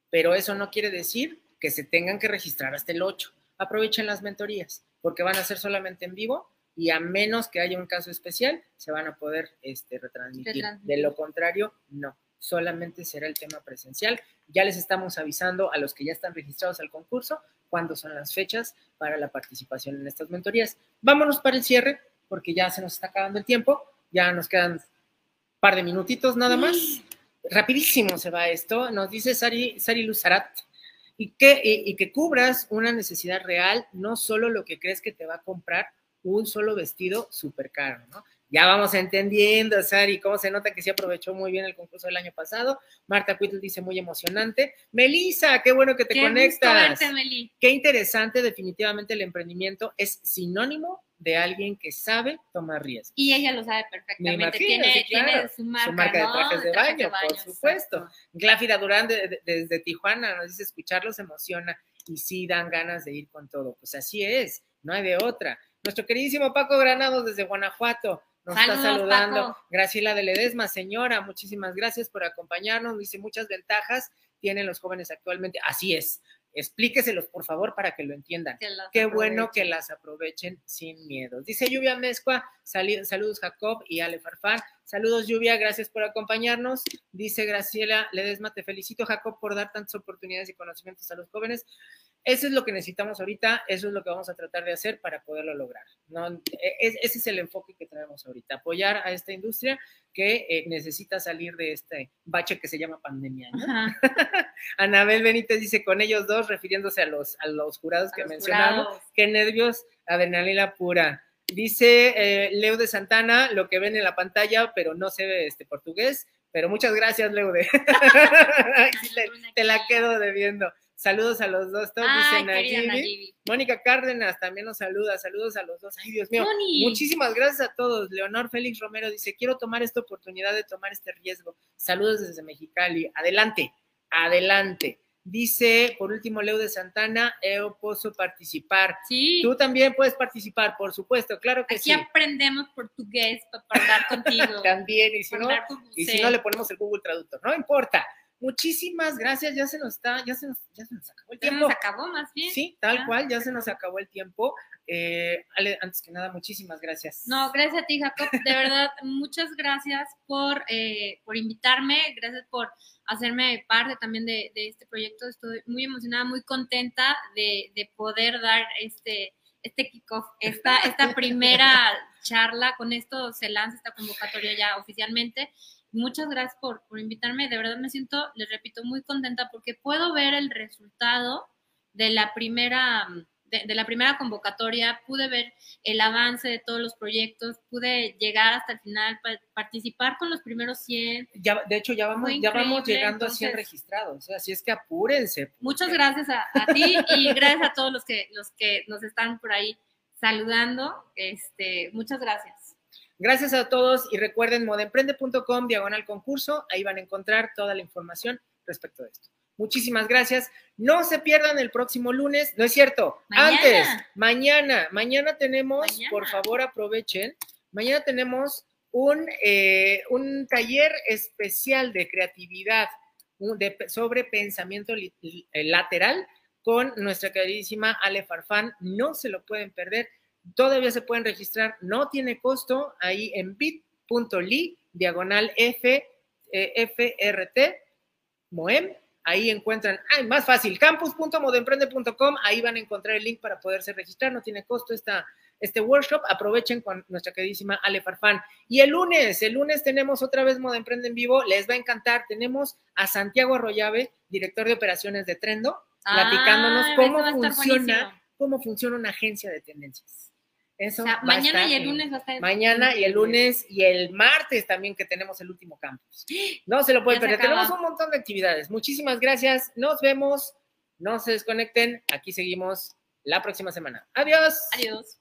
pero eso no quiere decir que se tengan que registrar hasta el 8. Aprovechen las mentorías, porque van a ser solamente en vivo y a menos que haya un caso especial, se van a poder este, retransmitir. De lo contrario, no. Solamente será el tema presencial. Ya les estamos avisando a los que ya están registrados al concurso cuándo son las fechas para la participación en estas mentorías. Vámonos para el cierre, porque ya se nos está acabando el tiempo. Ya nos quedan un par de minutitos nada más. Rapidísimo se va esto. Nos dice Sari, Sari Luzarat y que, y, que cubras una necesidad real, no solo lo que crees que te va a comprar un solo vestido súper caro, ¿no? Ya vamos entendiendo, Sari, cómo se nota que sí aprovechó muy bien el concurso del año pasado. Marta Cuitl dice muy emocionante. Melisa, qué bueno que te conectas. Qué interesante, definitivamente el emprendimiento es sinónimo de alguien que sabe tomar riesgos. Y ella lo sabe perfectamente. tiene, su marca, de trajes de, baño, por supuesto. Gláfira Durán desde Tijuana nos dice escucharlos emociona y sí dan ganas de ir con todo. Pues así es, no hay de otra. Nuestro queridísimo Paco Granados desde Guanajuato nos está saludando. Graciela de Ledesma, señora, muchísimas gracias por acompañarnos. Dice muchas ventajas tienen los jóvenes actualmente. Así es. Explíqueselos, por favor, para que lo entiendan. Qué bueno que las aprovechen sin miedo. Dice Lluvia Mezcua, saludos Jacob y Ale Farfán. Saludos Lluvia, gracias por acompañarnos. Dice Graciela Ledesma, te felicito Jacob por dar tantas oportunidades y conocimientos a los jóvenes. Eso es lo que necesitamos ahorita, eso es lo que vamos a tratar de hacer para poderlo lograr. ¿no? E, ese es el enfoque que tenemos ahorita, apoyar a esta industria que eh, necesita salir de este bache que se llama pandemia. Anabel Benítez dice con ellos dos, refiriéndose a los, a los jurados que mencionamos, qué nervios, adrenalina pura. Dice eh, Leo de Santana, lo que ven en la pantalla, pero no se ve este portugués. Pero muchas gracias, Leude. te la quedo debiendo. Saludos a los dos, todos Mónica Cárdenas también nos saluda, saludos a los dos. Ay, Dios mío. Muchísimas gracias a todos. Leonor Félix Romero dice, quiero tomar esta oportunidad de tomar este riesgo. Saludos desde Mexicali. Adelante, adelante. Dice, por último, Leo de Santana, yo puedo participar. Sí. Tú también puedes participar, por supuesto, claro que sí. Aquí aprendemos portugués para hablar contigo. también, y si, no, y si no, le ponemos el Google Traductor, no importa. Muchísimas gracias, ya se nos está, ya se nos, ya se nos acabó el tiempo. Ya se nos acabó más bien. Sí, tal cual, ya se nos acabó el tiempo. Eh, Ale, antes que nada, muchísimas gracias. No, gracias a ti, Jacob. De verdad, muchas gracias por, eh, por invitarme, gracias por hacerme parte también de, de, este proyecto. Estoy muy emocionada, muy contenta de, de poder dar este, este kickoff, esta, esta primera charla. Con esto se lanza esta convocatoria ya oficialmente. Muchas gracias por, por invitarme. De verdad me siento, les repito, muy contenta porque puedo ver el resultado de la primera de, la primera convocatoria, pude ver el avance de todos los proyectos, pude llegar hasta el final, participar con los primeros 100. Ya, de hecho, ya vamos, ya vamos llegando a 100 registrados, así es que apúrense. Muchas gracias a, a, ti y gracias a todos los que, los que nos están por ahí saludando. Este, muchas gracias. Gracias a todos y recuerden modemprende.com diagonal concurso, ahí van a encontrar toda la información respecto de esto. Muchísimas gracias. No se pierdan el próximo lunes, no es cierto, antes, mañana, mañana tenemos, por favor aprovechen, mañana tenemos un, eh, un taller especial de creatividad sobre pensamiento lateral con nuestra queridísima Ale Farfán. No se lo pueden perder todavía se pueden registrar, no tiene costo, ahí en bit.ly, diagonal F, eh, FRT, Moem, ahí encuentran, ay, más fácil, campus.modemprende.com, ahí van a encontrar el link para poderse registrar, no tiene costo esta, este workshop, aprovechen con nuestra queridísima Ale Farfán. Y el lunes, el lunes tenemos otra vez Moda Emprende en vivo, les va a encantar, tenemos a Santiago Arroyave, director de operaciones de Trendo, platicándonos cómo funciona, cómo funciona una agencia de tendencias mañana y el lunes va a estar. Mañana y el lunes y el martes también que tenemos el último campus. No se lo pueden perder. Tenemos un montón de actividades. Muchísimas gracias. Nos vemos. No se desconecten. Aquí seguimos la próxima semana. Adiós. Adiós.